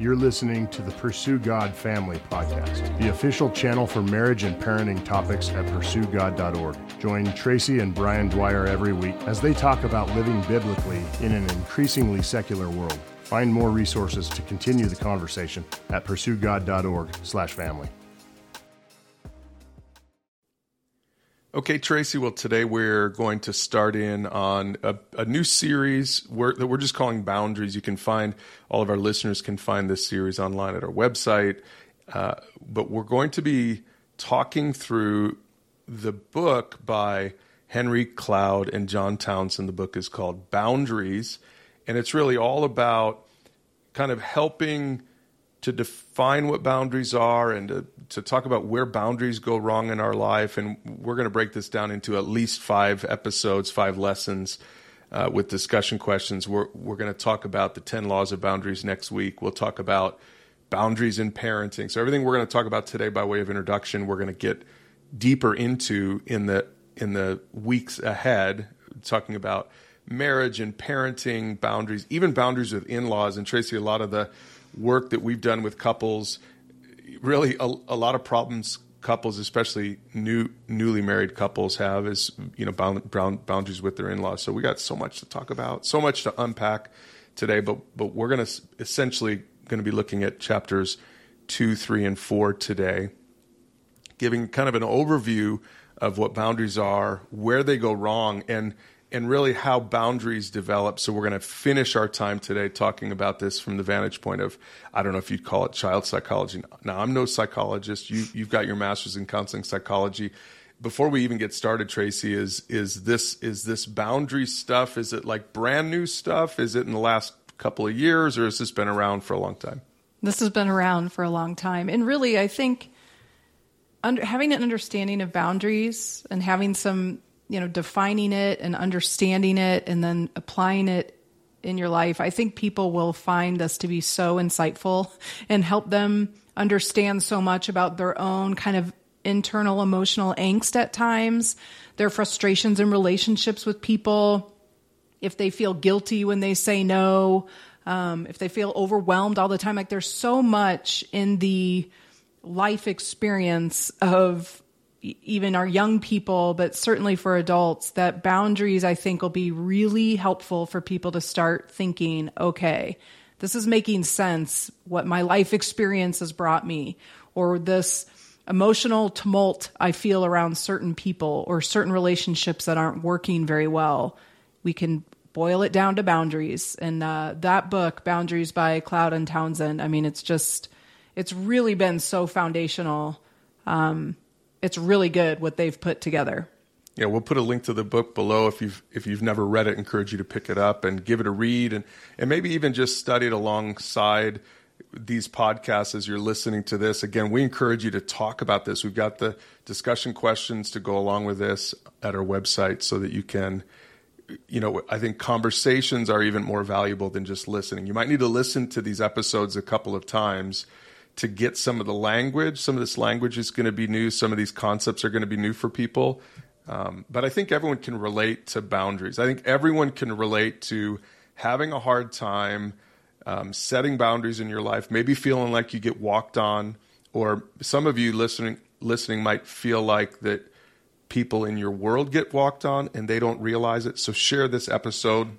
You're listening to the Pursue God Family Podcast, the official channel for marriage and parenting topics at pursuegod.org. Join Tracy and Brian Dwyer every week as they talk about living biblically in an increasingly secular world. Find more resources to continue the conversation at pursuegod.org/family. Okay, Tracy. Well, today we're going to start in on a, a new series we're, that we're just calling Boundaries. You can find all of our listeners can find this series online at our website. Uh, but we're going to be talking through the book by Henry Cloud and John Townsend. The book is called Boundaries, and it's really all about kind of helping to define what boundaries are and to, to, talk about where boundaries go wrong in our life. And we're going to break this down into at least five episodes, five lessons uh, with discussion questions. We're, we're going to talk about the 10 laws of boundaries next week. We'll talk about boundaries in parenting. So, everything we're going to talk about today by way of introduction, we're going to get deeper into in the, in the weeks ahead, talking about marriage and parenting boundaries, even boundaries with in laws. And Tracy, a lot of the work that we've done with couples, really a, a lot of problems couples, especially new newly married couples, have is you know bound, bound, boundaries with their in laws. So we got so much to talk about, so much to unpack today. But but we're to essentially to be looking at chapters two, three, and four today, giving kind of an overview of what boundaries are, where they go wrong, and and really how boundaries develop. So we're going to finish our time today talking about this from the vantage point of I don't know if you'd call it child psychology. Now I'm no psychologist. You you've got your master's in counseling psychology. Before we even get started, Tracy, is is this is this boundary stuff? Is it like brand new stuff? Is it in the last couple of years, or has this been around for a long time? This has been around for a long time, and really, I think under, having an understanding of boundaries and having some you know, defining it and understanding it and then applying it in your life, I think people will find this to be so insightful and help them understand so much about their own kind of internal emotional angst at times, their frustrations in relationships with people, if they feel guilty when they say no, um, if they feel overwhelmed all the time. Like there's so much in the life experience of even our young people, but certainly for adults, that boundaries I think will be really helpful for people to start thinking, okay, this is making sense what my life experience has brought me, or this emotional tumult I feel around certain people or certain relationships that aren't working very well. We can boil it down to boundaries. And uh, that book, Boundaries by Cloud and Townsend, I mean, it's just, it's really been so foundational. Um, it's really good what they've put together. Yeah, we'll put a link to the book below if you've if you've never read it. Encourage you to pick it up and give it a read, and and maybe even just study it alongside these podcasts as you're listening to this. Again, we encourage you to talk about this. We've got the discussion questions to go along with this at our website, so that you can. You know, I think conversations are even more valuable than just listening. You might need to listen to these episodes a couple of times to get some of the language. Some of this language is going to be new. Some of these concepts are going to be new for people. Um, but I think everyone can relate to boundaries. I think everyone can relate to having a hard time um, setting boundaries in your life, maybe feeling like you get walked on, or some of you listening listening might feel like that people in your world get walked on and they don't realize it. So share this episode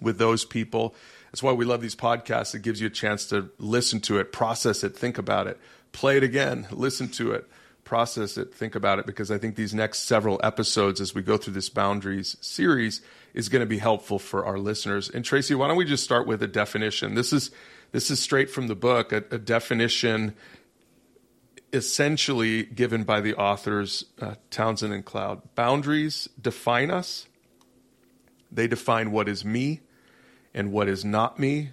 with those people. That's why we love these podcasts. It gives you a chance to listen to it, process it, think about it, play it again, listen to it, process it, think about it, because I think these next several episodes as we go through this boundaries series is going to be helpful for our listeners. And Tracy, why don't we just start with a definition? This is this is straight from the book, a, a definition essentially given by the authors uh, Townsend and Cloud. Boundaries define us. They define what is me and what is not me.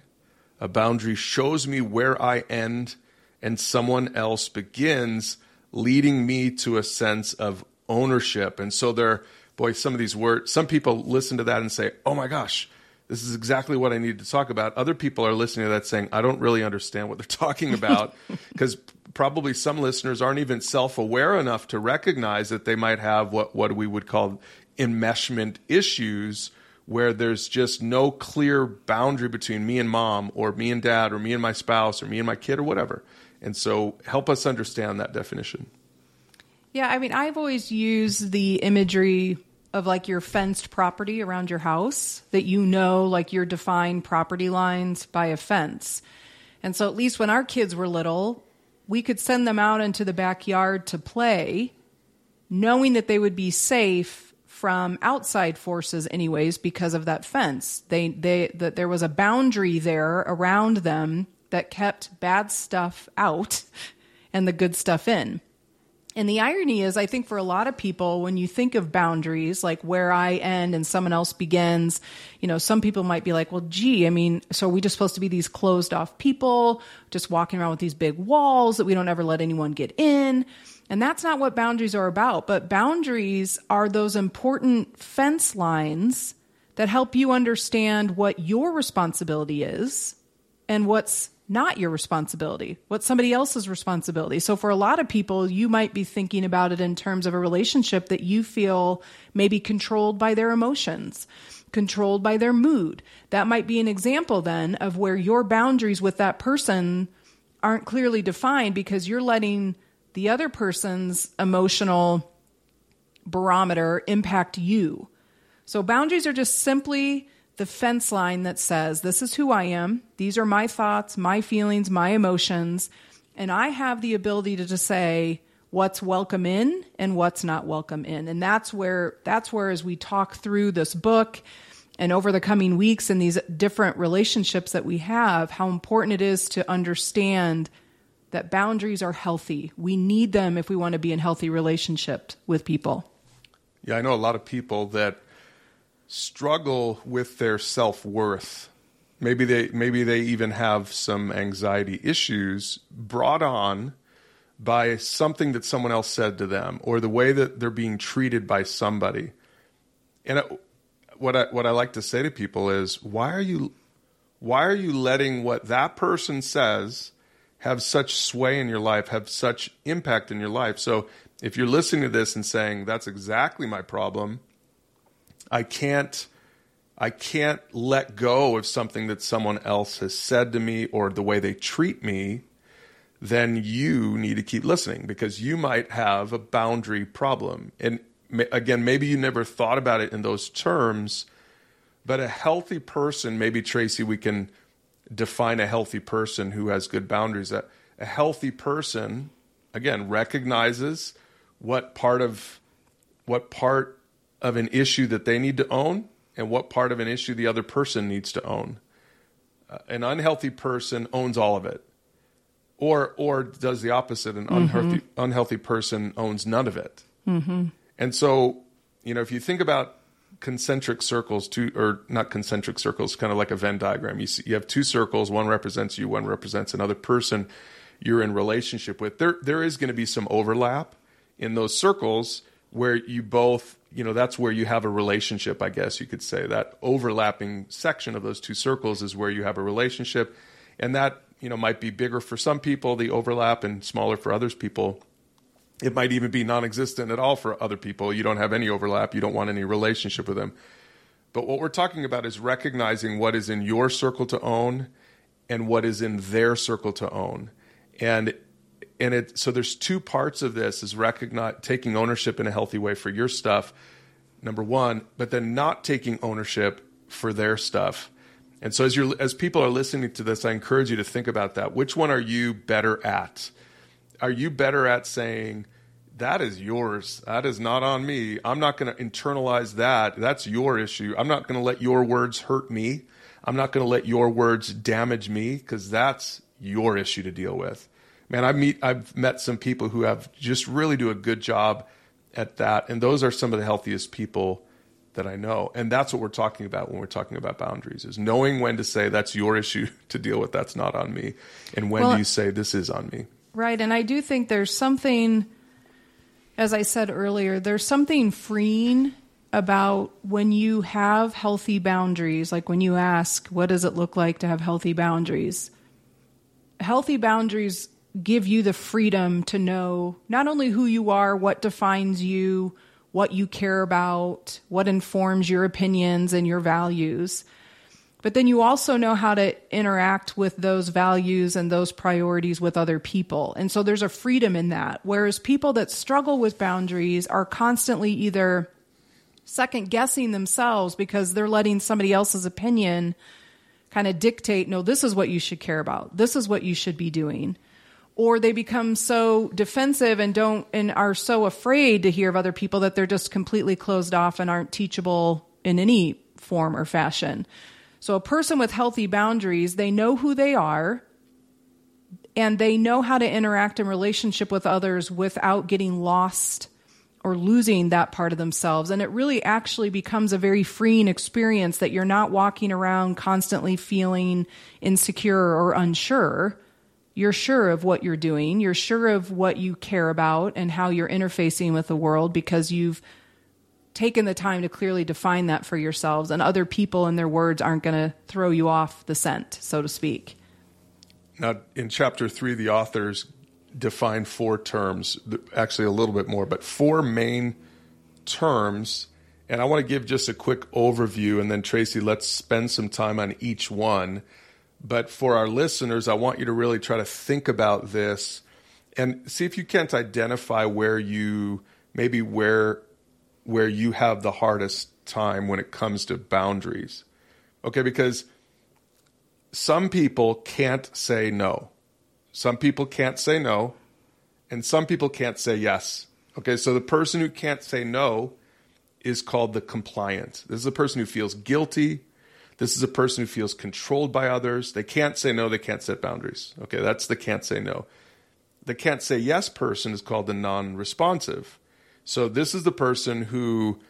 A boundary shows me where I end and someone else begins, leading me to a sense of ownership. And so there, boy, some of these words, some people listen to that and say, oh my gosh, this is exactly what I need to talk about. Other people are listening to that saying, I don't really understand what they're talking about because probably some listeners aren't even self aware enough to recognize that they might have what, what we would call enmeshment issues where there's just no clear boundary between me and mom or me and dad or me and my spouse or me and my kid or whatever. And so help us understand that definition. Yeah, I mean, I've always used the imagery of like your fenced property around your house that you know like your defined property lines by a fence. And so at least when our kids were little, we could send them out into the backyard to play knowing that they would be safe from outside forces anyways because of that fence. They they that there was a boundary there around them that kept bad stuff out and the good stuff in. And the irony is, I think for a lot of people, when you think of boundaries, like where I end and someone else begins, you know, some people might be like, well, gee, I mean, so are we just supposed to be these closed off people, just walking around with these big walls that we don't ever let anyone get in? And that's not what boundaries are about. But boundaries are those important fence lines that help you understand what your responsibility is and what's not your responsibility, what's somebody else's responsibility. So for a lot of people, you might be thinking about it in terms of a relationship that you feel may be controlled by their emotions, controlled by their mood. That might be an example then of where your boundaries with that person aren't clearly defined because you're letting the other person's emotional barometer impact you. So boundaries are just simply the fence line that says, This is who I am. These are my thoughts, my feelings, my emotions. And I have the ability to say what's welcome in and what's not welcome in. And that's where, that's where, as we talk through this book and over the coming weeks and these different relationships that we have, how important it is to understand that boundaries are healthy. We need them if we want to be in healthy relationships with people. Yeah, I know a lot of people that struggle with their self-worth. Maybe they maybe they even have some anxiety issues brought on by something that someone else said to them or the way that they're being treated by somebody. And it, what I what I like to say to people is why are you why are you letting what that person says have such sway in your life, have such impact in your life. So if you're listening to this and saying, that's exactly my problem, I can't. I can't let go of something that someone else has said to me or the way they treat me, then you need to keep listening because you might have a boundary problem. And again, maybe you never thought about it in those terms, but a healthy person, maybe Tracy, we can define a healthy person who has good boundaries. A, a healthy person, again, recognizes what part of what part of an issue that they need to own and what part of an issue the other person needs to own. Uh, an unhealthy person owns all of it, or or does the opposite. An mm-hmm. unhealthy unhealthy person owns none of it. Mm-hmm. And so, you know, if you think about concentric circles, two or not concentric circles, kind of like a Venn diagram. You see, you have two circles. One represents you. One represents another person you're in relationship with. There, there is going to be some overlap in those circles where you both, you know, that's where you have a relationship. I guess you could say that overlapping section of those two circles is where you have a relationship, and that you know might be bigger for some people, the overlap, and smaller for others people it might even be non existent at all for other people. You don't have any overlap, you don't want any relationship with them. But what we're talking about is recognizing what is in your circle to own and what is in their circle to own. And and it so there's two parts of this is recognize taking ownership in a healthy way for your stuff number 1 but then not taking ownership for their stuff and so as you as people are listening to this I encourage you to think about that which one are you better at are you better at saying that is yours. That is not on me. I'm not going to internalize that. That's your issue. I'm not going to let your words hurt me. I'm not going to let your words damage me because that's your issue to deal with. Man i meet i've met some people who have just really do a good job at that and those are some of the healthiest people that i know. And that's what we're talking about when we're talking about boundaries is knowing when to say that's your issue to deal with. That's not on me. And when well, do you say this is on me Right. And I do think there's something, as I said earlier, there's something freeing about when you have healthy boundaries, like when you ask, what does it look like to have healthy boundaries? Healthy boundaries give you the freedom to know not only who you are, what defines you, what you care about, what informs your opinions and your values. But then you also know how to interact with those values and those priorities with other people. And so there's a freedom in that. Whereas people that struggle with boundaries are constantly either second guessing themselves because they're letting somebody else's opinion kind of dictate, no, this is what you should care about. This is what you should be doing. Or they become so defensive and don't and are so afraid to hear of other people that they're just completely closed off and aren't teachable in any form or fashion. So a person with healthy boundaries, they know who they are and they know how to interact in relationship with others without getting lost or losing that part of themselves. And it really actually becomes a very freeing experience that you're not walking around constantly feeling insecure or unsure. You're sure of what you're doing. You're sure of what you care about and how you're interfacing with the world because you've taken the time to clearly define that for yourselves, and other people and their words aren't going to throw you off the scent, so to speak. Now, in chapter three, the authors define four terms, actually a little bit more, but four main terms. And I want to give just a quick overview, and then Tracy, let's spend some time on each one. But for our listeners, I want you to really try to think about this and see if you can't identify where you maybe where where you have the hardest time when it comes to boundaries. Okay, because some people can't say no. Some people can't say no, and some people can't say yes. Okay, so the person who can't say no is called the compliant. This is a person who feels guilty. This is a person who feels controlled by others. They can't say no, they can't set boundaries. Okay, that's the can't say no. The can't say yes person is called the non responsive. So this is the person who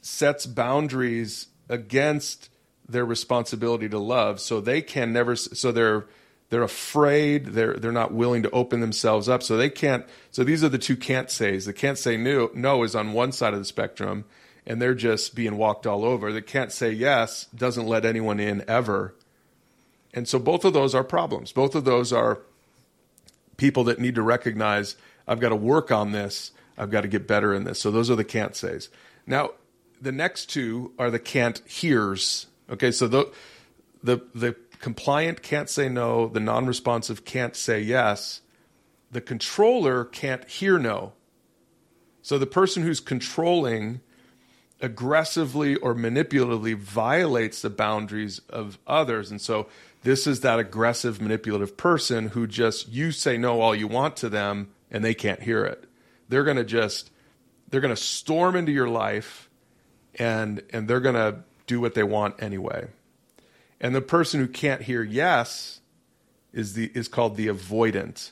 sets boundaries against their responsibility to love so they can never so they're they're afraid they're they're not willing to open themselves up so they can't so these are the two can't says. The can't say no no is on one side of the spectrum and they're just being walked all over. The can't say yes doesn't let anyone in ever. And so both of those are problems. Both of those are people that need to recognize I've got to work on this I've got to get better in this. So those are the can't says. Now, the next two are the can't hears. Okay, so the the the compliant can't say no, the non-responsive can't say yes. The controller can't hear no. So the person who's controlling aggressively or manipulatively violates the boundaries of others. And so this is that aggressive, manipulative person who just, you say no all you want to them and they can't hear it they're going to just they're going to storm into your life and and they're going to do what they want anyway. And the person who can't hear yes is the is called the avoidant.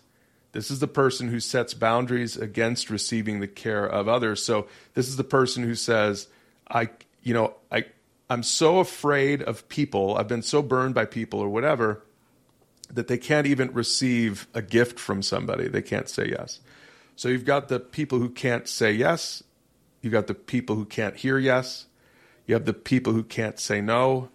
This is the person who sets boundaries against receiving the care of others. So this is the person who says, I you know, I I'm so afraid of people, I've been so burned by people or whatever that they can't even receive a gift from somebody. They can't say yes. So you've got the people who can't say yes, you've got the people who can't hear yes, you have the people who can't say no,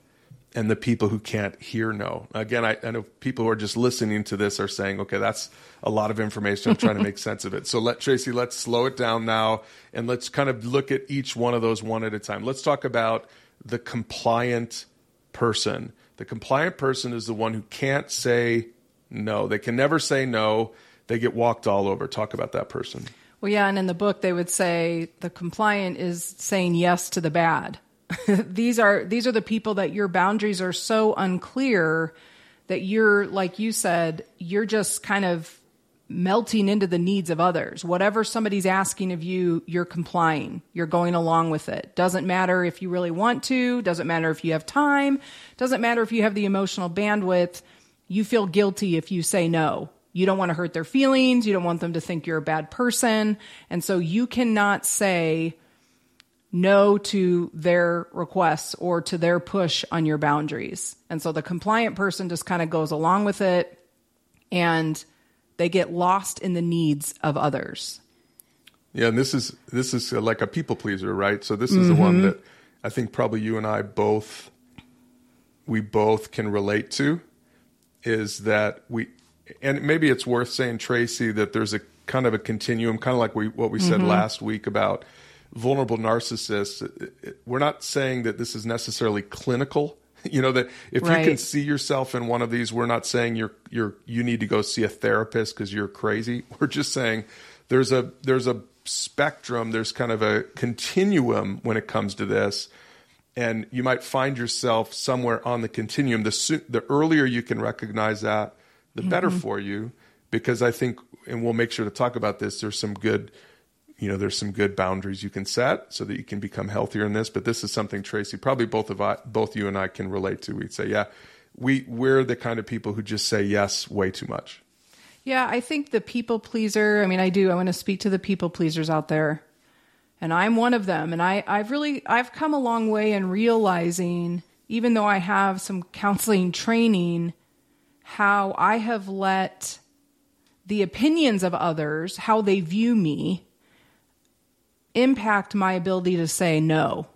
and the people who can't hear no. Again, I, I know people who are just listening to this are saying, okay, that's a lot of information. I'm trying to make sense of it. So let Tracy, let's slow it down now and let's kind of look at each one of those one at a time. Let's talk about the compliant person. The compliant person is the one who can't say no. They can never say no they get walked all over. Talk about that person. Well, yeah, and in the book they would say the compliant is saying yes to the bad. these are these are the people that your boundaries are so unclear that you're like you said, you're just kind of melting into the needs of others. Whatever somebody's asking of you, you're complying. You're going along with it. Doesn't matter if you really want to, doesn't matter if you have time, doesn't matter if you have the emotional bandwidth. You feel guilty if you say no you don't want to hurt their feelings. You don't want them to think you're a bad person. And so you cannot say no to their requests or to their push on your boundaries. And so the compliant person just kind of goes along with it and they get lost in the needs of others. Yeah, and this is this is like a people pleaser, right? So this is mm-hmm. the one mm-hmm. that I think probably you and I both we both can relate to is that we and maybe it's worth saying, Tracy, that there's a kind of a continuum, kind of like we, what we said mm-hmm. last week about vulnerable narcissists, we're not saying that this is necessarily clinical. You know that if right. you can see yourself in one of these, we're not saying you're you're you need to go see a therapist because you're crazy. We're just saying there's a there's a spectrum, there's kind of a continuum when it comes to this, and you might find yourself somewhere on the continuum. The the earlier you can recognize that, the mm-hmm. better for you, because I think, and we'll make sure to talk about this. There's some good you know there's some good boundaries you can set so that you can become healthier in this but this is something tracy probably both of I, both you and i can relate to we'd say yeah we we're the kind of people who just say yes way too much yeah i think the people pleaser i mean i do i want to speak to the people pleasers out there and i'm one of them and i i've really i've come a long way in realizing even though i have some counseling training how i have let the opinions of others how they view me impact my ability to say no.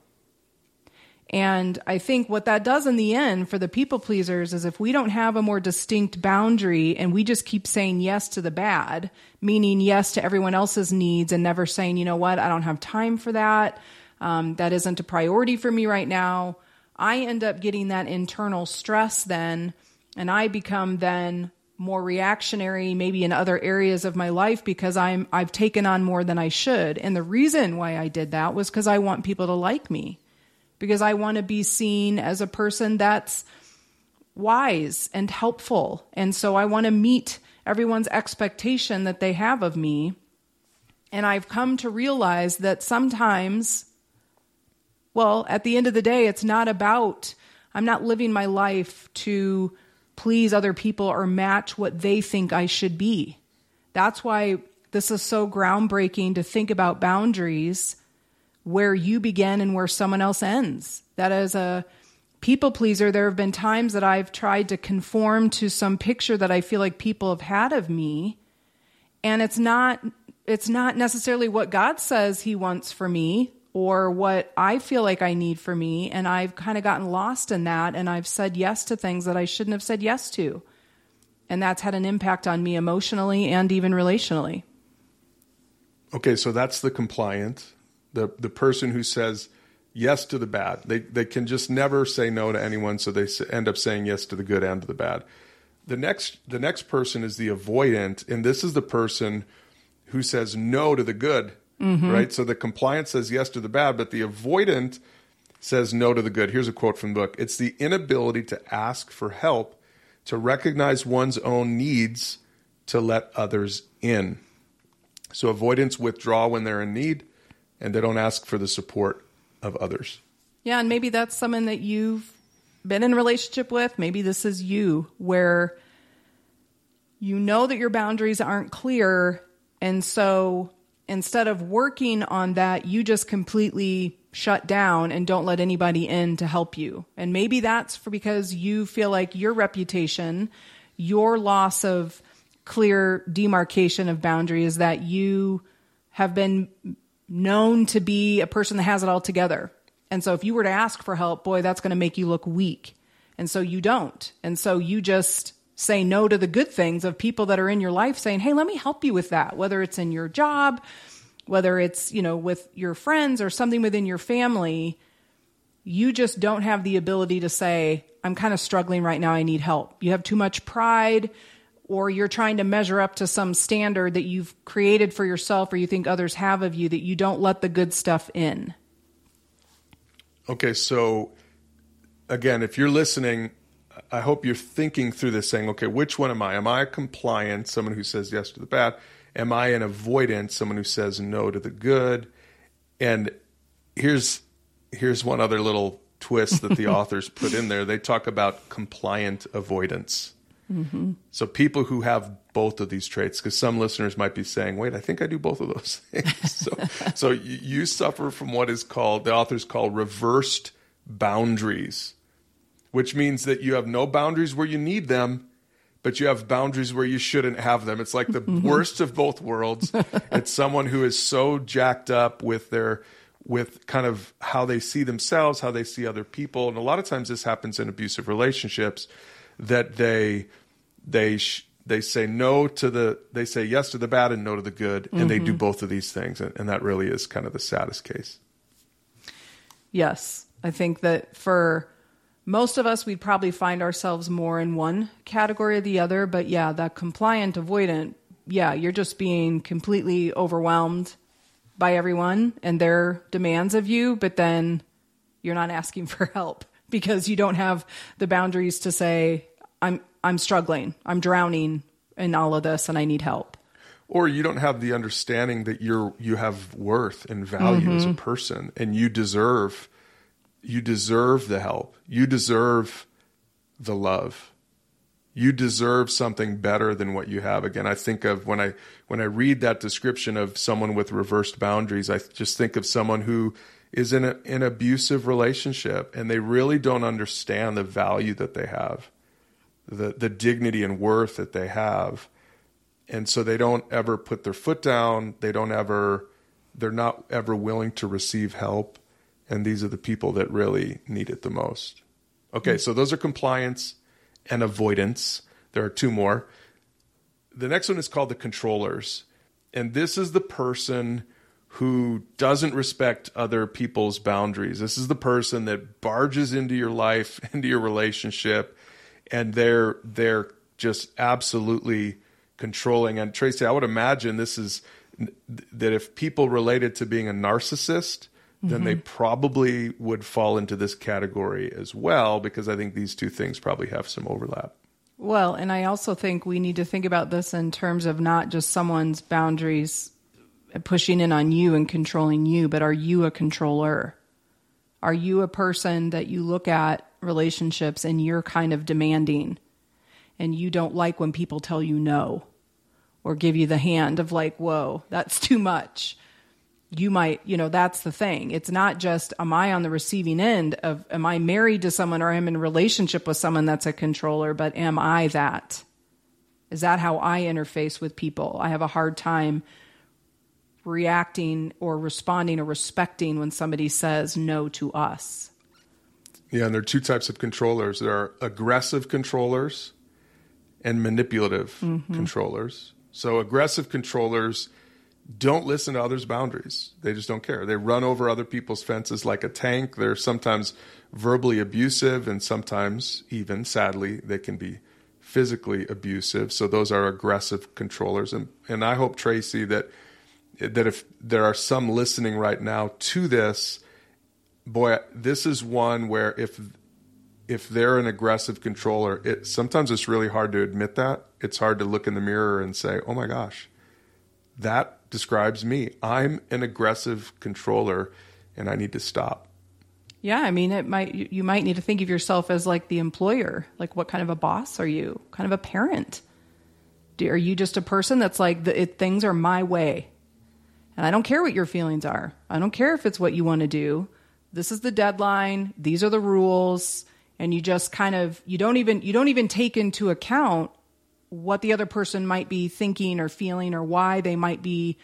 And I think what that does in the end for the people pleasers is if we don't have a more distinct boundary and we just keep saying yes to the bad, meaning yes to everyone else's needs and never saying, you know what, I don't have time for that. Um, that isn't a priority for me right now. I end up getting that internal stress then, and I become then more reactionary maybe in other areas of my life because I'm I've taken on more than I should. And the reason why I did that was cuz I want people to like me. Because I want to be seen as a person that's wise and helpful. And so I want to meet everyone's expectation that they have of me. And I've come to realize that sometimes well, at the end of the day, it's not about I'm not living my life to please other people or match what they think I should be. That's why this is so groundbreaking to think about boundaries where you begin and where someone else ends. That as a people pleaser, there have been times that I've tried to conform to some picture that I feel like people have had of me. And it's not it's not necessarily what God says he wants for me or what I feel like I need for me. And I've kind of gotten lost in that. And I've said yes to things that I shouldn't have said yes to. And that's had an impact on me emotionally and even relationally. Okay, so that's the compliant, the, the person who says yes to the bad. They, they can just never say no to anyone, so they end up saying yes to the good and to the bad. The next, the next person is the avoidant, and this is the person who says no to the good mm-hmm. right? So the compliant says yes to the bad, but the avoidant says no to the good. Here's a quote from the book It's the inability to ask for help, to recognize one's own needs, to let others in. So avoidants withdraw when they're in need and they don't ask for the support of others. Yeah, and maybe that's someone that you've been in a relationship with. Maybe this is you where you know that your boundaries aren't clear. And so instead of working on that, you just completely shut down and don't let anybody in to help you. And maybe that's for because you feel like your reputation, your loss of clear demarcation of boundary is that you have been known to be a person that has it all together. And so if you were to ask for help, boy, that's going to make you look weak. And so you don't. And so you just say no to the good things of people that are in your life saying, Hey, let me help you with that, whether it's in your job, whether it's, you know, with your friends or something within your family. You just don't have the ability to say, I'm kind of struggling right now. I need help. You have too much pride or you're trying to measure up to some standard that you've created for yourself or you think others have of you that you don't let the good stuff in. Okay, so again, if you're listening I hope you're thinking through this saying, okay, which one am I? Am I a compliant, someone who says yes to the bad? Am I an avoidant, someone who says no to the good? And here's here's one other little twist that the authors put in there. They talk about compliant avoidance. Mm-hmm. So people who have both of these traits, because some listeners might be saying, "Wait, I think I do both of those things." so, so you suffer from what is called the authors call reversed boundaries which means that you have no boundaries where you need them, but you have boundaries where you shouldn't have them. It's like the mm-hmm. worst of both worlds. it's someone who is so jacked up with their with kind of how they see themselves, how they see other people, and a lot of times this happens in abusive relationships that they they sh- they say no to the they say yes to the bad and no to the good and they do both of these things and, and that really is kind of the saddest case Yes. I think that for most of us, we'd probably find ourselves more in one category or the other. But yeah, that compliant avoidant, yeah, you're just being completely overwhelmed by everyone and their demands of you, but then you're not asking for help because you don't have the boundaries to say, I'm I'm struggling, I'm drowning in all of this and I need help. or you don't have the understanding that you're you have worth and value as a mm-hmm. person and you deserve you deserve the help. You deserve the love. You deserve something better than what you have. Again i think of when i when i read that description of someone with reversed boundaries i just think of someone who is in a, an abusive relationship and they really don't understand the value that they have the the dignity and worth that they have. And so they don't ever put their foot down. They don't ever they're not ever willing to receive help and these are the people that really need it the most. Okay mm. so those are compliance and avoidance. There are two more. The next one is called the controllers. And this is the person who doesn't respect other people's boundaries. This is the person that barges into your life into your relationship and they're they're just absolutely controlling. And tracy i would imagine this is that if people related to being a narcissist then they mm-hmm. probably would fall into this category as well because i think these two things probably have some overlap Well, and I also think we need to think about this in terms of not just someone's boundaries pushing in on you and controlling you, but are you a controller? Are you a person that you look at relationships and you're kind of demanding and you don't like when people tell you no or give you the hand of like, whoa, that's too much? You might, you know, that's the thing. It's not just am I on the receiving end of am I married to someone or am in relationship with someone that's a controller, but am I that? Is that how I interface with people? I have a hard time reacting or responding or respecting when somebody says no to us. Yeah, and there are two types of controllers. There are aggressive controllers and manipulative mm-hmm. controllers. So aggressive controllers don't listen to others' boundaries. They just don't care. They run over other people's fences like a tank. They're sometimes verbally abusive and sometimes even sadly they can be physically abusive. So those are aggressive controllers and and I hope Tracy that that if there are some listening right now to this boy this is one where if if they're an aggressive controller it sometimes it's really hard to admit that it's hard to look in the mirror and say oh my gosh that describes me i'm an aggressive controller and i need to stop Yeah, I mean, it might you- might need to think of yourself as like the employer. Like, what kind of a boss are you? Kind of a parent? Do, are you just a person that's like the, it, things are my way, and I don't care what your feelings are. I don't care if it's what you want to do. This is the deadline. These are the rules, and you just kind of you don't even you don't even take into account what the other person might be thinking or feeling or why they might be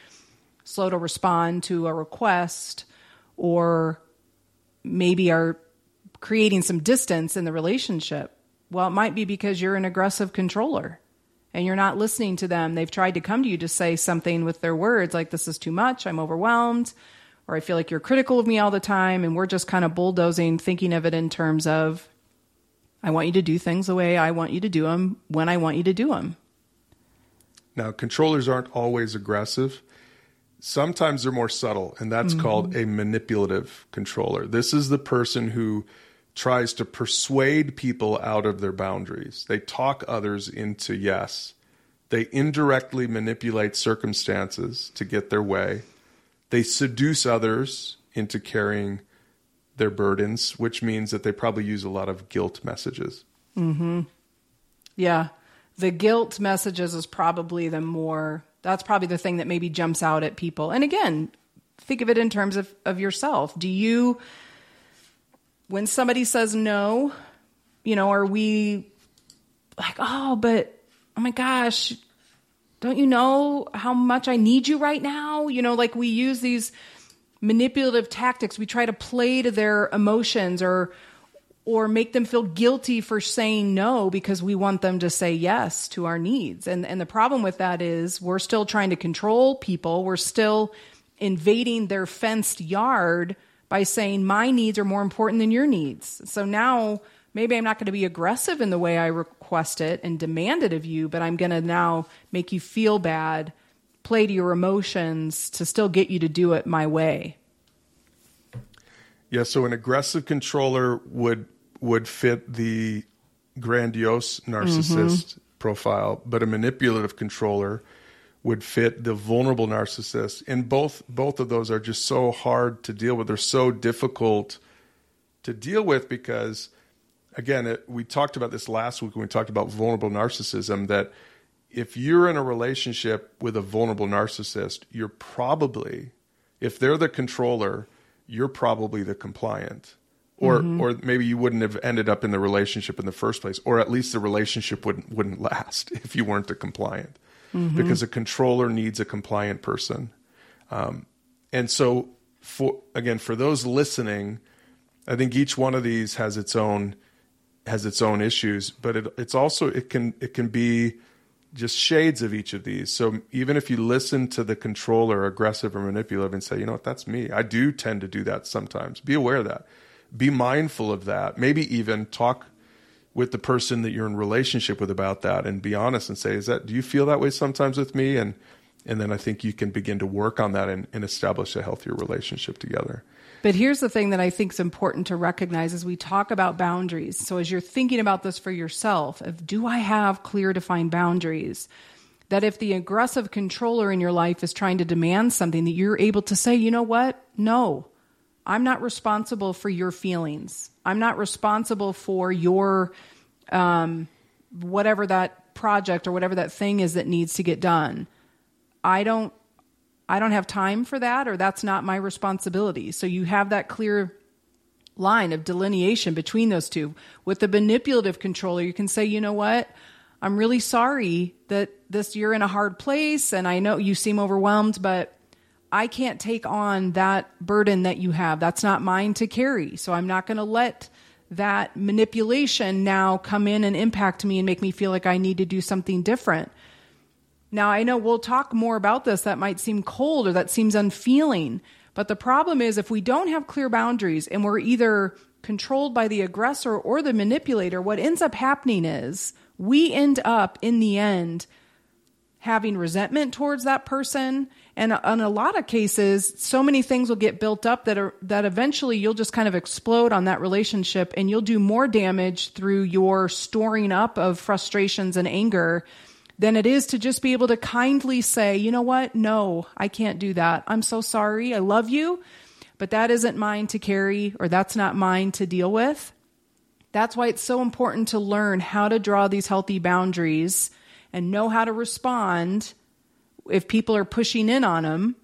slow to respond to a request or maybe are creating some distance in the relationship. Well, it might be because you're an aggressive controller and you're not listening to them. They've tried to come to you to say something with their words like, this is too much, I'm overwhelmed, or I feel like you're critical of me all the time. And we're just kind of bulldozing, thinking of it in terms of, I want you to do things the way I want you to do them when I want you to do them. Now, controllers aren't always aggressive. Sometimes they're more subtle, and that's mm-hmm. called a manipulative controller. This is the person who tries to persuade people out of their boundaries. They talk others into yes. They indirectly manipulate circumstances to get their way. They seduce others into carrying their burdens, which means that they probably use a lot of guilt messages. Hmm. Yeah. The guilt messages is probably the more, that's probably the thing that maybe jumps out at people. And again, think of it in terms of, of yourself. Do you, when somebody says no, you know, are we like, oh, but oh my gosh, don't you know how much I need you right now? You know, like we use these manipulative tactics. We try to play to their emotions or or make them feel guilty for saying no because we want them to say yes to our needs. And and the problem with that is we're still trying to control people. We're still invading their fenced yard by saying my needs are more important than your needs. So now maybe I'm not going to be aggressive in the way I request it and demand it of you, but I'm going to now make you feel bad, play to your emotions to still get you to do it my way. Yeah, so an aggressive controller would would fit the grandiose narcissist mm-hmm. profile, but a manipulative controller would fit the vulnerable narcissist. And both both of those are just so hard to deal with. They're so difficult to deal with because again, it, we talked about this last week when we talked about vulnerable narcissism that if you're in a relationship with a vulnerable narcissist, you're probably if they're the controller, you're probably the compliant or mm-hmm. or maybe you wouldn't have ended up in the relationship in the first place, or at least the relationship wouldn't wouldn't last if you weren't a compliant, mm-hmm. because a controller needs a compliant person, um, and so for again for those listening, I think each one of these has its own has its own issues, but it, it's also it can it can be just shades of each of these. So even if you listen to the controller, aggressive or manipulative, and say, you know what, that's me. I do tend to do that sometimes. Be aware of that be mindful of that. Maybe even talk with the person that you're in relationship with about that and be honest and say, is that, do you feel that way sometimes with me? And, and then I think you can begin to work on that and, and establish a healthier relationship together. But here's the thing that I think is important to recognize as we talk about boundaries. So as you're thinking about this for yourself, of do I have clear defined boundaries? That if the aggressive controller in your life is trying to demand something that you're able to say, you know what? No. I'm not responsible for your feelings. I'm not responsible for your um, whatever that project or whatever that thing is that needs to get done. I don't I don't have time for that or that's not my responsibility. So you have that clear line of delineation between those two. With the manipulative controller, you can say, "You know what? I'm really sorry that this you're in a hard place and I know you seem overwhelmed, but I can't take on that burden that you have. That's not mine to carry. So I'm not going to let that manipulation now come in and impact me and make me feel like I need to do something different. Now, I know we'll talk more about this. That might seem cold or that seems unfeeling. But the problem is, if we don't have clear boundaries and we're either controlled by the aggressor or the manipulator, what ends up happening is we end up in the end having resentment towards that person and in a lot of cases so many things will get built up that are that eventually you'll just kind of explode on that relationship and you'll do more damage through your storing up of frustrations and anger than it is to just be able to kindly say you know what? No i can't do that. I'm so sorry. I love you but that isn't mine to carry or that's not mine to deal with. That's why it's so important to learn how to draw these healthy boundaries and know how to respond if people are pushing in on them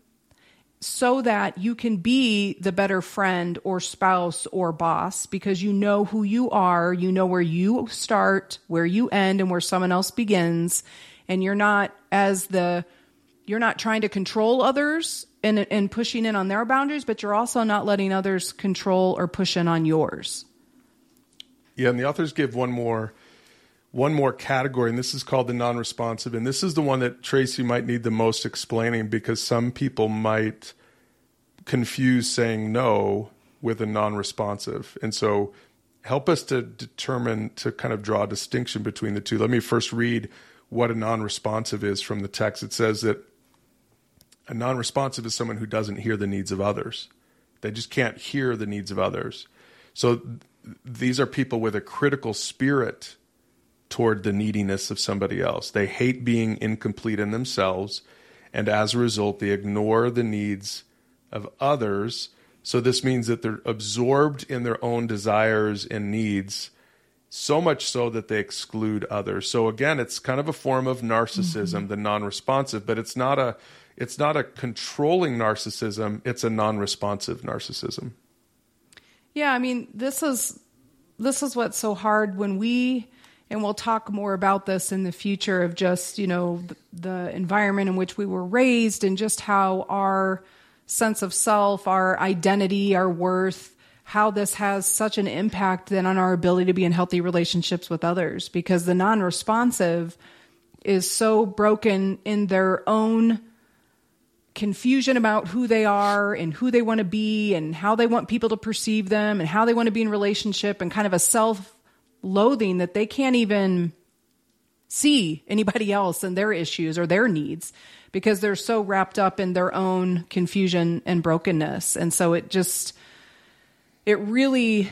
so that you can be the better friend or spouse or boss because you know who you are, you know where you start, where you end and where someone else begins and you're not as the you're not trying to control others and and pushing in on their boundaries, but you're also not letting others control or push in on yours. Yeah, and the authors give one more one more category, and this is called the non responsive. And this is the one that Tracy might need the most explaining because some people might confuse saying no with a non responsive. And so, help us to determine, to kind of draw a distinction between the two. Let me first read what a non responsive is from the text. It says that a non responsive is someone who doesn't hear the needs of others, they just can't hear the needs of others. So, these are people with a critical spirit toward the neediness of somebody else. They hate being incomplete in themselves, and as a result, they ignore the needs of others. So, this means that they're absorbed in their own desires and needs, so much so that they exclude others. So, again, it's kind of a form of narcissism, mm-hmm. the non responsive, but it's not a it's not a controlling narcissism it's a non-responsive narcissism yeah i mean this is this is what's so hard when we and we'll talk more about this in the future of just you know the, the, environment in which we were raised and just how our sense of self our identity our worth how this has such an impact then on our ability to be in healthy relationships with others. Because the non-responsive is so broken in their own confusion about who they are and who they want to be and how they want people to perceive them and how they want to be in relationship and kind of a self loathing that they can't even see anybody else and their issues or their needs because they're so wrapped up in their own confusion and brokenness. And so it just it really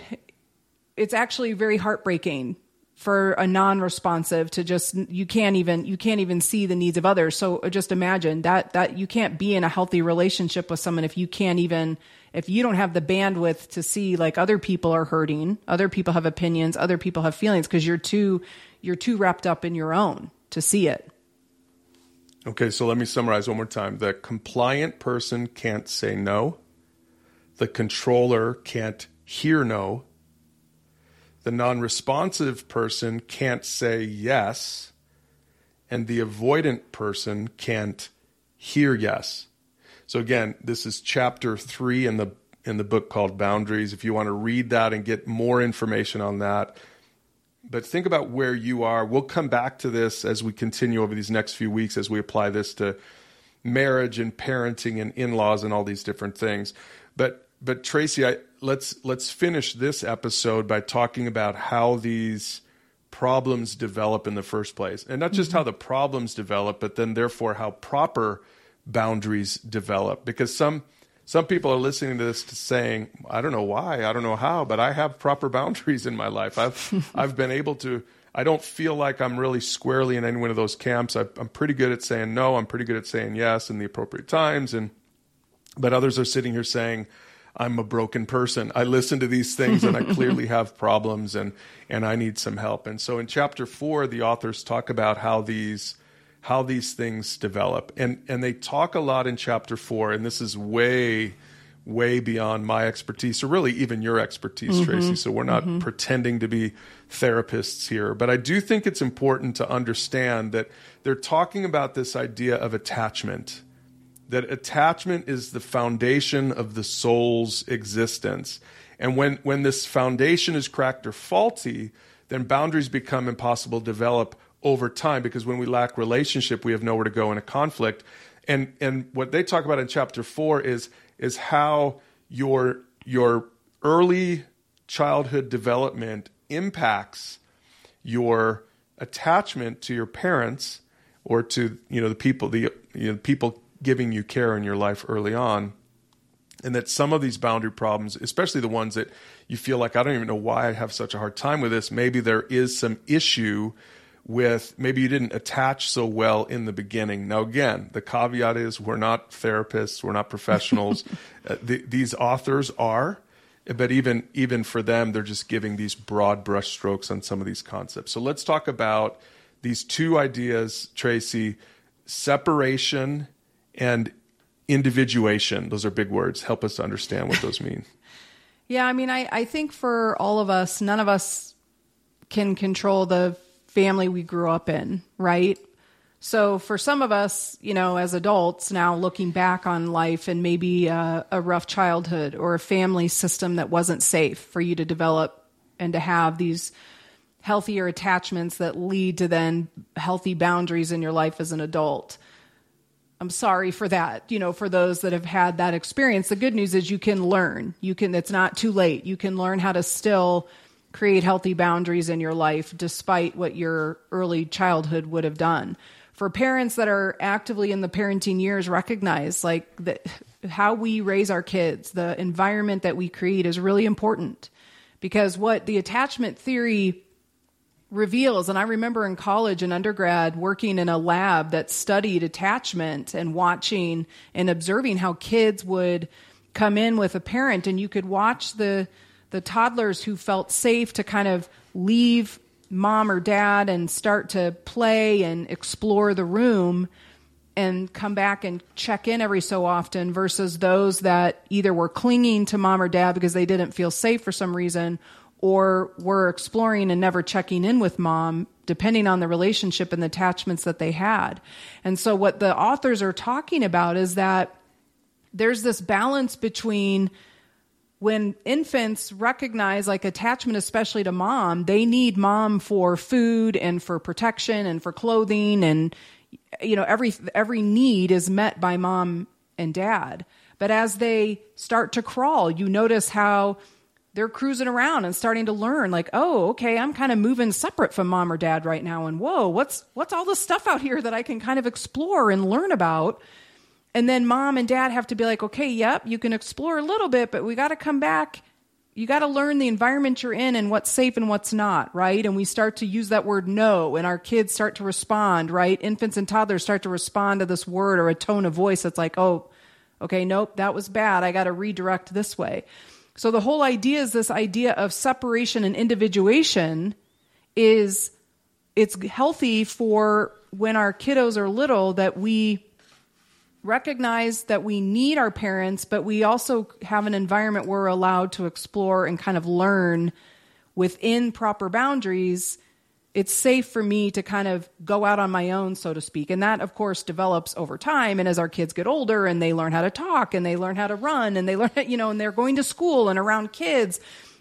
it's actually very heartbreaking for a non-responsive to just you can't even you can't even see the needs of others. So just imagine that that you can't be in a healthy relationship with someone if you can't even if you don't have the bandwidth to see like other people are hurting other people have opinions other people have feelings because you're too you're too wrapped up in your own to see it. Okay so let me summarize one more time. The compliant person can't say no. The controller can't hear no. The non responsive person can't say yes, and the avoidant person can't hear yes. So again, this is chapter three in the in the book called Boundaries. If you want to read that and get more information on that, but think about where you are. We'll come back to this as we continue over these next few weeks as we apply this to marriage and parenting and in-laws and all these different things. But but Tracy, I, let's let's finish this episode by talking about how these problems develop in the first place, and not just mm-hmm. how the problems develop, but then therefore how proper boundaries develop. Because some some people are listening to this saying, "I don't know why, I don't know how, but I have proper boundaries in my life. I've I've been able to." I don't feel like I'm really squarely in any one of those camps. I, I'm pretty good at saying no. I'm pretty good at saying yes in the appropriate times, and but others are sitting here saying, I'm a broken person. I listen to these things and I clearly have problems and and I need some help. And so in chapter 4 the authors talk about how these how these things develop. And and they talk a lot in chapter 4 and this is way way beyond my expertise or really even your expertise mm-hmm. Tracy. So we're not mm-hmm. pretending to be therapists here, but I do think it's important to understand that they're talking about this idea of attachment that attachment is the foundation of the soul's existence. And when, when this foundation is cracked or faulty, then boundaries become impossible to develop over time because when we lack relationship, we have nowhere to go in a conflict. And, and what they talk about in chapter four is, is how your, your early childhood development impacts your attachment to your parents or to you know the people the you know, people giving you care in your life early on. And that some of these boundary problems, especially the ones that you feel like, I don't even know why I have such a hard time with this, maybe there is some issue with maybe you didn't attach so well in the beginning. Now, again, the caveat is we're not therapists, we're not professionals. uh, the, these authors are, but even even for them, they're just giving these broad brushstrokes on some of these concepts. So let's talk about these two ideas, Tracy: separation and individuation. Those are big words. Help us understand what those mean. yeah, I mean, I, I think for all of us, none of us can control the family we grew up in, right? So for some of us, you know, as adults now looking back on life and maybe a, a rough childhood or a family system that wasn't safe for you to develop and to have these healthier attachments that lead to then healthy boundaries in your life as an adult. I'm sorry for that, you know, for those that have had that experience. The good news is you can learn. You can, it's not too late. You can learn how to still create healthy boundaries in your life despite what your early childhood would have done. For parents that are actively in the parenting years, recognize like that how we raise our kids, the environment that we create is really important because what the attachment theory reveals. And I remember in college and undergrad working in a lab that studied attachment and watching and observing how kids would come in with a parent and you could watch the the toddlers who felt safe to kind of leave mom or dad and start to play and explore the room and come back and check in every so often versus those that either were clinging to mom or dad because they didn't feel safe for some reason or were exploring and never checking in with mom, depending on the relationship and the attachments that they had. And so, what the authors are talking about is that there's this balance between when infants recognize like attachment, especially to mom, they need mom for food and for protection and for clothing and you know every every need is met by mom and dad. But as they start to crawl, you notice how they're cruising around and starting to learn like, oh, okay, I'm kind of moving separate from mom or dad right now and whoa, what's what's all this stuff out here that I can kind of explore and learn about? And then mom and dad have to be like, okay, yep, you can explore a little bit, but we got to come back. You got to learn the environment you're in and what's safe and what's not, right? And we start to use that word no, and our kids start to respond, right? Infants and toddlers start to respond to this word or a tone of voice that's like, oh, okay, nope, that was bad. I got to redirect this way. So the whole idea is this idea of separation and individuation is it's healthy for when our kiddos are little that we recognize that we need our parents, but we also have an environment where we're allowed to explore and kind of learn within proper boundaries. It's safe for me to kind of go out on my own, so to speak. And that, of course, develops over time. And as our kids get older and they learn how to talk and they learn how to run and they learn, you know, and they're going to school and around kids,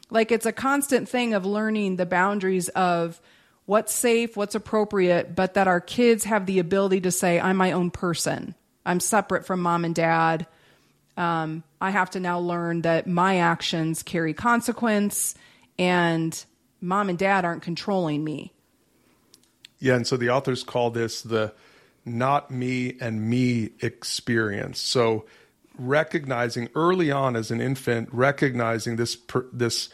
like it's a constant thing of learning the boundaries of what's safe, what's appropriate, but that our kids have the ability to say, I'm my own person I'm separate from mom and dad. Um, I have to now learn that my actions carry consequence and mom and dad aren't controlling me. Yeah, and so the authors call this the not me and me experience. So recognizing early on as an infant, recognizing this per, this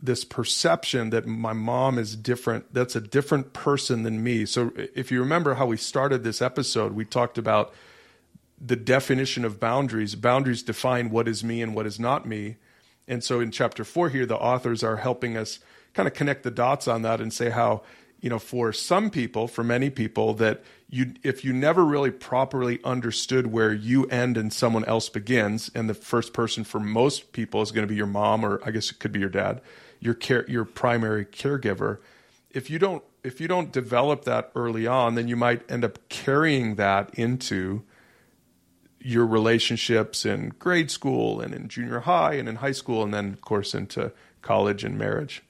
this perception that my mom is different, that's a different person than me. So if you remember how we started this episode, we talked about the definition of boundaries. Boundaries define what is me and what is not me. And so in chapter four here, the authors are helping us kind of connect the dots on that and say how, you know, for some people, for many people, that you if you never really properly understood where you end and someone else begins, and the first person for most people is going to be your mom, or I guess it could be your dad, your care your primary caregiver. If you don't if you don't develop that early on, then you might end up carrying that into your relationships in grade school and in junior high and in high school, and then, of course, into college and marriage.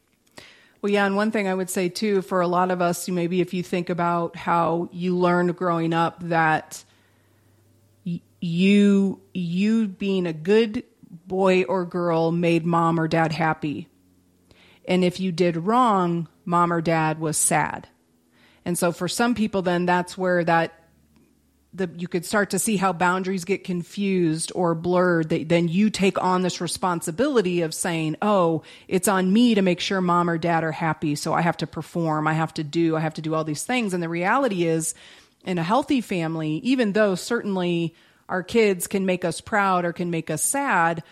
Well, yeah, and one thing I would say too, for a lot of us, maybe if you think about how you learned growing up that you you being a good boy or girl made mom or dad happy, and if you did wrong, mom or dad was sad. And so for some people, then that's where that the, you could start to see how boundaries get confused or blurred that then you take on this responsibility of saying oh it's on me to make sure mom or dad are happy so i have to perform i have to do i have to do all these things. And the reality is in a healthy family even though certainly our kids can make us proud or can make us sad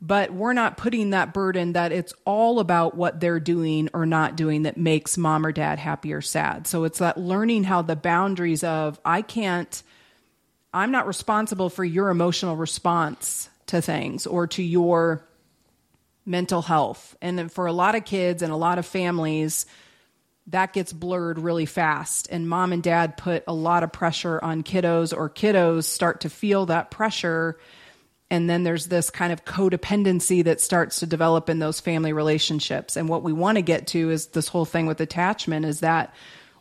but we're not putting that burden that it's all about what they're doing or not doing that makes mom or dad happy or sad. So it's that learning how the boundaries of i can't I'm not responsible for your emotional response to things or to your mental health. And for a lot of kids and a lot of families, that gets blurred really fast. And mom and dad put a lot of pressure on kiddos, or kiddos start to feel that pressure. And then there's this kind of codependency that starts to develop in those family relationships. And what we want to get to is this whole thing with attachment is that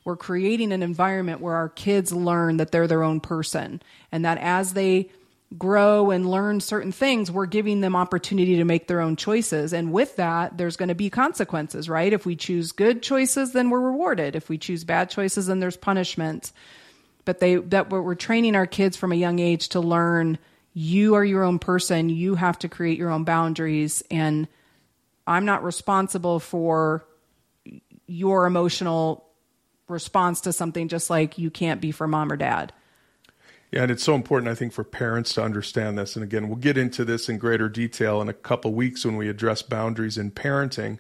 we're creating an environment where our kids learn that they're their own person and that as they grow and learn certain things, we're giving them opportunity to make their own choices. And with that, there's going to be consequences, right? If we choose good choices, then we're rewarded. If we choose bad choices, then there's punishment. But they that we're training our kids from a young age to learn you are your own person, you have to create your own boundaries and I'm not responsible for your emotional response to something just like you can't be for mom or dad. Yeah, and it's so important, I think, for parents to understand this. And again, we'll get into this in greater detail in a couple weeks when we address boundaries in parenting.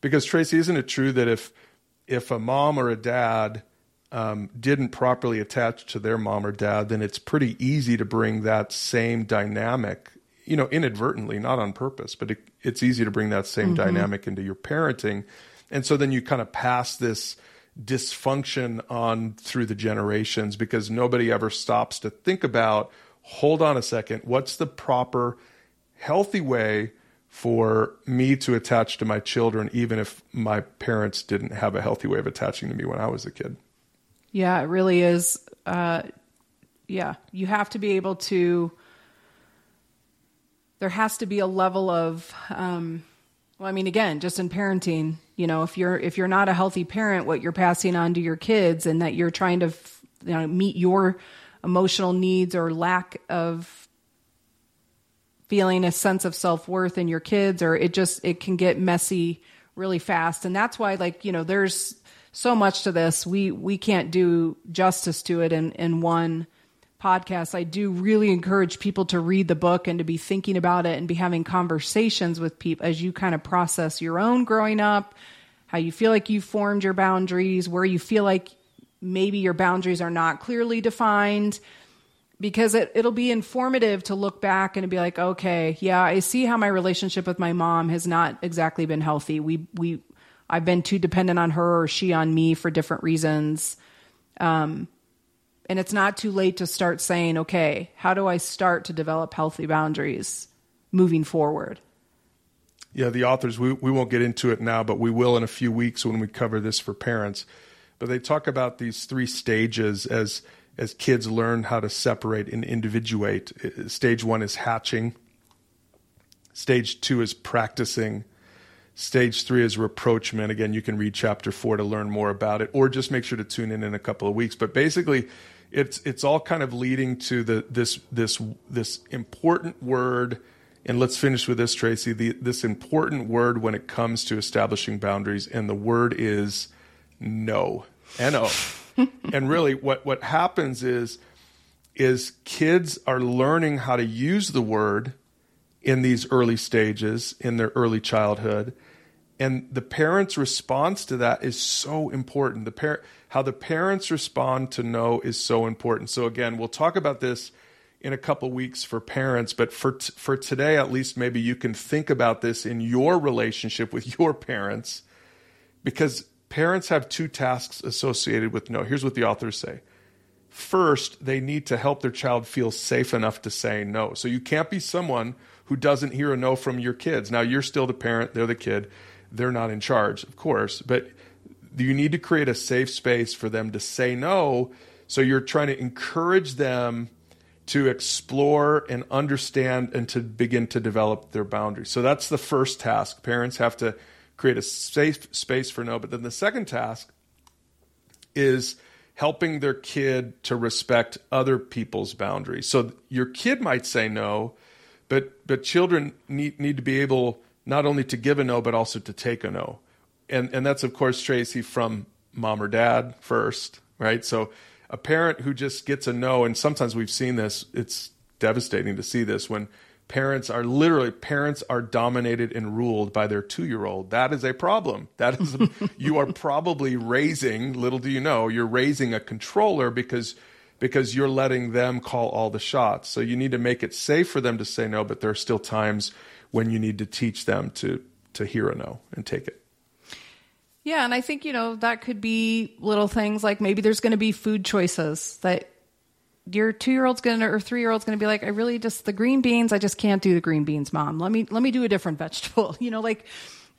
Because Tracy, isn't it true that if if a mom or a dad um, didn't properly attach to their mom or dad, then it's pretty easy to bring that same dynamic, you know, inadvertently, not on purpose, but it, it's easy to bring that same mm-hmm. dynamic into your parenting. And so then you kind of pass this dysfunction on through the generations because nobody ever stops to think about hold on a second what's the proper healthy way for me to attach to my children, even if my parents didn't have a healthy way of attaching to me when I was a kid. Yeah, it really is. Uh, yeah, you have to be able to. There has to be a level of, um, well, I mean, again, just in parenting, you know, if you're if you're not a healthy parent, what you're passing on to your kids, and that you're trying to, you know, meet your emotional needs or lack of feeling a sense of self-worth in your kids or it just it can get messy really fast. And that's why like you know there's so much to this. We we can't do justice to it in in one podcast i do really encourage people to read the book and to be thinking about it and be having conversations with people as you kind of process your own growing up how you feel like you formed your boundaries where you feel like maybe your boundaries are not clearly defined because it, it'll be informative to look back and be like, okay, yeah, I see how my relationship with my mom has not exactly been healthy. We, we, I've been too dependent on her or she on me for different reasons. Um, and it's not too late to start saying, okay, how do I start to develop healthy boundaries moving forward? Yeah, the authors, we, we won't get into it now, but we will in a few weeks when we cover this for parents. But they talk about these three stages as as kids learn how to separate and individuate. Stage one is hatching. Stage two is practicing. Stage three is rapprochement. Again, you can read chapter four to learn more about it, or just make sure to tune in in a couple of weeks. But basically, it's it's all kind of leading to the this this this important word. And let's finish with this, Tracy. The, this important word when it comes to establishing boundaries, and the word is no. N O. and really what what happens is is kids are learning how to use the word in these early stages in their early childhood and the parents response to that is so important the par- how the parents respond to no is so important so again we'll talk about this in a couple weeks for parents but for t- for today at least maybe you can think about this in your relationship with your parents because Parents have two tasks associated with no. Here's what the authors say. First, they need to help their child feel safe enough to say no. So you can't be someone who doesn't hear a no from your kids. Now, you're still the parent, they're the kid, they're not in charge, of course, but you need to create a safe space for them to say no. So you're trying to encourage them to explore and understand and to begin to develop their boundaries. So that's the first task. Parents have to create a safe space for no. But then the second task is helping their kid to respect other people's boundaries. So your kid might say no, but but children need need to be able not only to give a no but also to take a no. And and that's of course Tracy from mom or dad first, right? So a parent who just gets a no and sometimes we've seen this, it's devastating to see this when parents are literally parents are dominated and ruled by their two-year-old. That is a problem. That is a, you are probably raising little do you know you're raising a controller because because you're letting them call all the shots. So you need to make it safe for them to say no but there are still times when you need to teach them to to hear a no and take it yeah and i think you know that could be little things like maybe there's going to be food choices that your two year old's gonna or three year old's gonna be like, I really just the green beans, I just can't do the green beans, mom. Let me let me do a different vegetable. You know, like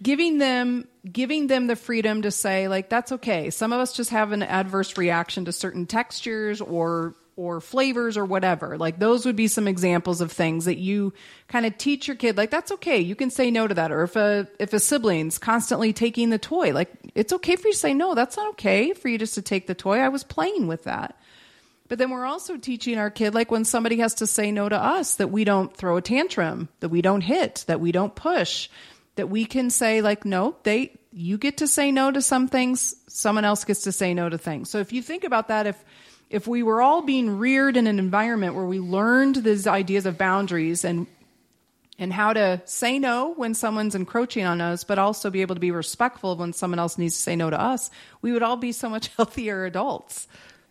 giving them giving them the freedom to say, like, that's okay. Some of us just have an adverse reaction to certain textures or or flavors or whatever. Like those would be some examples of things that you kind of teach your kid like that's okay. You can say no to that. Or if a if a sibling's constantly taking the toy, like it's okay for you to say no. That's not okay for you just to take the toy. I was playing with that. But then we're also teaching our kid, like when somebody has to say no to us, that we don't throw a tantrum, that we don't hit, that we don't push, that we can say, like, no, they, you get to say no to some things, someone else gets to say no to things. So if you think about that, if, if we were all being reared in an environment where we learned these ideas of boundaries and and how to say no when someone's encroaching on us, but also be able to be respectful when someone else needs to say no to us, we would all be so much healthier adults.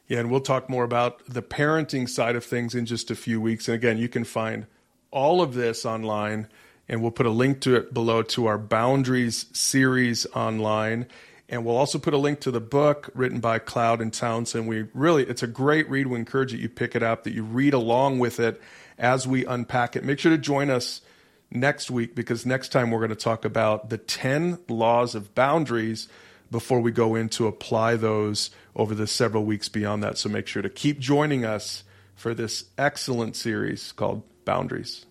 Yeah, and we'll talk more about the parenting side of things in just a few weeks. And again, you can find all of this online, and we'll put a link to it below to our Boundaries series online. And we'll also put a link to the book written by Cloud and Townsend. We really, it's a great read. We encourage that you pick it up, that you read along with it as we unpack it. Make sure to join us next week because next time we're going to talk about the 10 laws of boundaries before we go in to apply those over the several weeks beyond that. So make sure to keep joining us for this excellent series called Boundaries.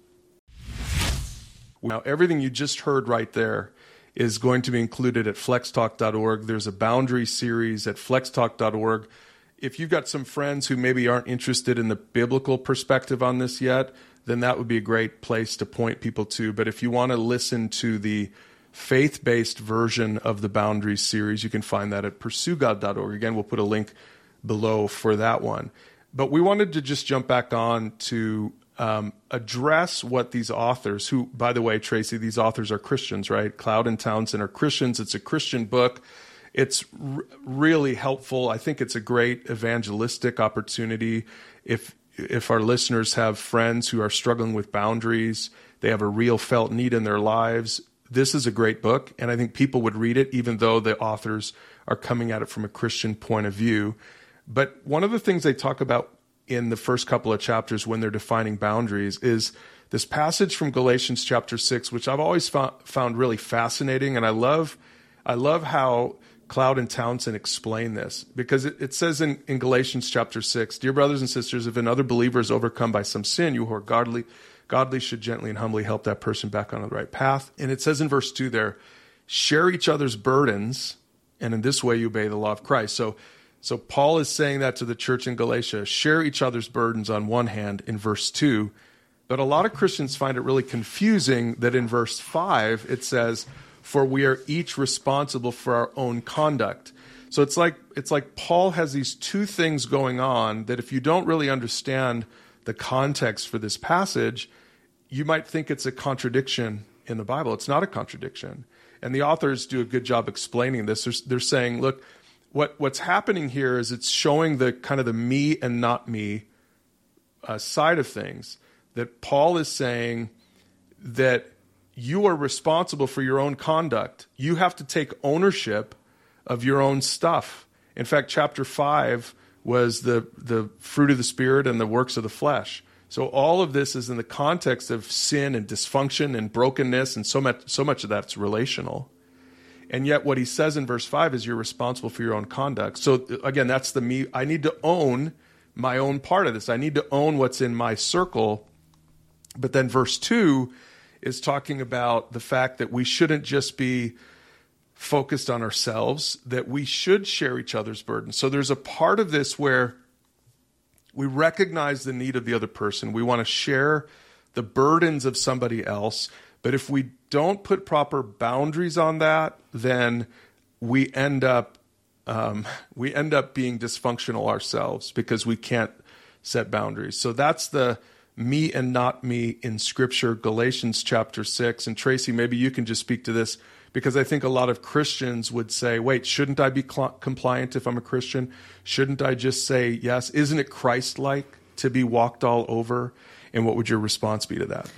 Now, everything you just heard right there is going to be included at flextalk.org. There's a boundary series at flextalk.org. If you've got some friends who maybe aren't interested in the biblical perspective on this yet, then that would be a great place to point people to. But if you want to listen to the faith based version of the Boundaries series, you can find that at pursuegod.org. Again, we'll put a link below for that one. But we wanted to just jump back on to um, address what these authors, who, by the way, Tracy, these authors are Christians, right? Cloud and Townsend are Christians. It's a Christian book. It's r- really helpful. I think it's a great evangelistic opportunity. If if our listeners have friends who are struggling with boundaries, they have a real felt need in their lives. This is a great book, and I think people would read it, even though the authors are coming at it from a Christian point of view. But one of the things they talk about in the first couple of chapters when they're defining boundaries is this passage from Galatians chapter 6 which I've always found really fascinating. And I love I love how Cloud and Townsend explain this because it, it says in, in Galatians chapter 6 Dear brothers and sisters if another believer is overcome by some sin you who are godly godly should gently and humbly help that person back on the right path. And it says in verse 2 there share each other's burdens and in this way you obey the law of Christ. So so Paul is saying that to the church in Galatia share each other's burdens on one hand in verse 2. But a lot of Christians find it really confusing that in verse 5 it says, For we are each responsible for our own conduct. So it's like it's like Paul has these two things going on that if you don't really understand the context for this passage, you might think it's a contradiction in the Bible. It's not a contradiction. And the authors do a good job explaining this. They're, they're saying, look, what what's happening here is it's showing the kind of the me and not me uh, side of things. That Paul is saying that you are responsible for your own conduct. You have to take ownership of your own stuff. In fact, chapter five was the the fruit of the spirit and the works of the flesh. So all of this is in the context of sin and dysfunction and brokenness, and so much so much of that's relational. And yet, what he says in verse 5 is you're responsible for your own conduct. So, again, that's the me. I need to own my own part of this. I need to own what's in my circle. But then, verse 2 is talking about the fact that we shouldn't just be focused on ourselves, that we should share each other's burdens. So, there's a part of this where we recognize the need of the other person. We want to share the burdens of somebody else. But if we don't put proper boundaries on that, then we end up um, we end up being dysfunctional ourselves because we can't set boundaries. So that's the me and not me in Scripture, Galatians chapter six. And Tracy, maybe you can just speak to this because I think a lot of Christians would say, "Wait, shouldn't I be cl- compliant if I'm a Christian? Shouldn't I just say yes? Isn't it Christ-like to be walked all over?" And what would your response be to that?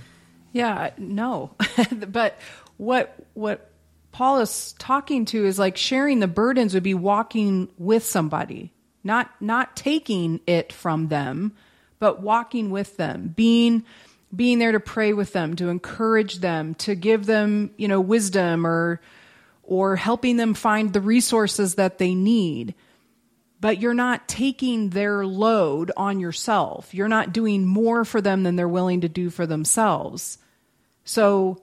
Yeah, no. but what what Paul is talking to is like sharing the burdens would be walking with somebody, not not taking it from them, but walking with them, being being there to pray with them, to encourage them, to give them, you know, wisdom or or helping them find the resources that they need but you're not taking their load on yourself. You're not doing more for them than they're willing to do for themselves. So,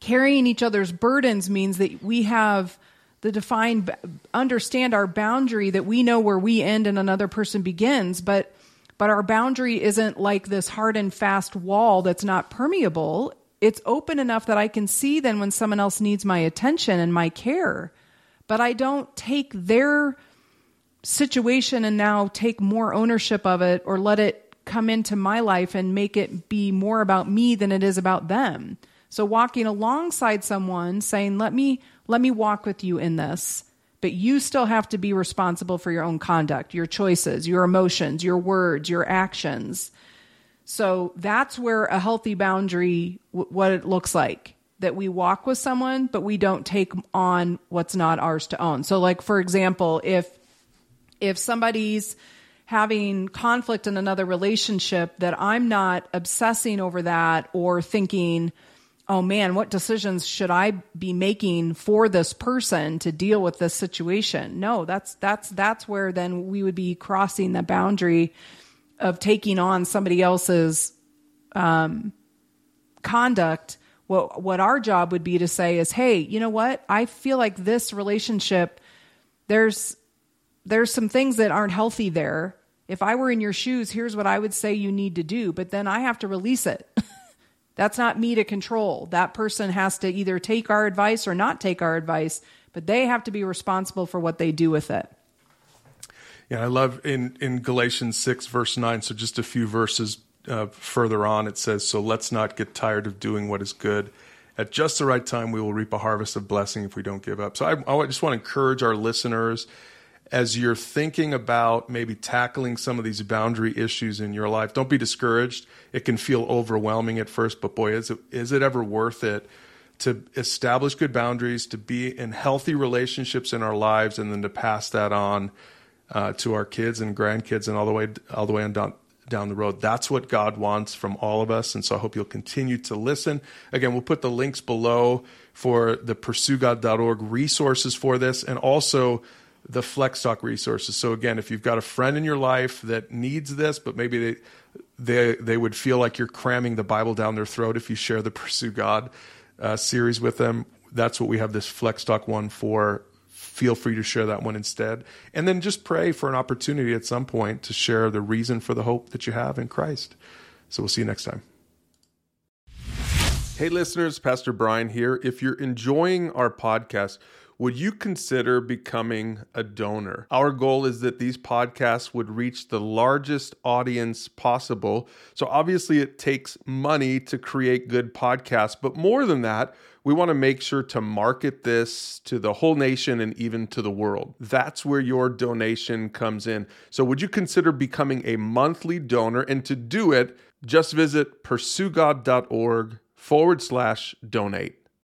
carrying each other's burdens means that we have the defined understand our boundary that we know where we end and another person begins but but our boundary isn't like this hard and fast wall that's not permeable it's open enough that i can see then when someone else needs my attention and my care but i don't take their situation and now take more ownership of it or let it come into my life and make it be more about me than it is about them. So walking alongside someone saying, "Let me let me walk with you in this." But you still have to be responsible for your own conduct, your choices, your emotions, your words, your actions. So that's where a healthy boundary what it looks like that we walk with someone but we don't take on what's not ours to own. So like for example, if if somebody's having conflict in another relationship that I'm not obsessing over that or thinking, oh man, what decisions should I be making for this person to deal with this situation? No, that's that's that's where then we would be crossing the boundary of taking on somebody else's um, conduct. What what our job would be to say is, hey, you know what? I feel like this relationship there's there's some things that aren't healthy there. If I were in your shoes, here's what I would say you need to do, but then I have to release it. That's not me to control. That person has to either take our advice or not take our advice, but they have to be responsible for what they do with it. Yeah, I love in, in Galatians 6, verse 9. So just a few verses uh, further on, it says, So let's not get tired of doing what is good. At just the right time, we will reap a harvest of blessing if we don't give up. So I, I just want to encourage our listeners as you're thinking about maybe tackling some of these boundary issues in your life, don't be discouraged. It can feel overwhelming at first, but boy, is it, is it ever worth it to establish good boundaries, to be in healthy relationships in our lives, and then to pass that on uh, to our kids and grandkids and all the way all the way on down down the road. That's what God wants from all of us. And so I hope you'll continue to listen. Again, we'll put the links below for the pursuegod.org resources for this and also the flex talk resources. So again, if you've got a friend in your life that needs this, but maybe they they they would feel like you're cramming the Bible down their throat if you share the Pursue God uh, series with them. That's what we have this flex talk one for. Feel free to share that one instead, and then just pray for an opportunity at some point to share the reason for the hope that you have in Christ. So we'll see you next time. Hey, listeners, Pastor Brian here. If you're enjoying our podcast would you consider becoming a donor? Our goal is that these podcasts would reach the largest audience possible. So, obviously, it takes money to create good podcasts, but more than that, we want to make sure to market this to the whole nation and even to the world. That's where your donation comes in. So, would you consider becoming a monthly donor? And to do it, just visit pursuegod.org forward slash donate.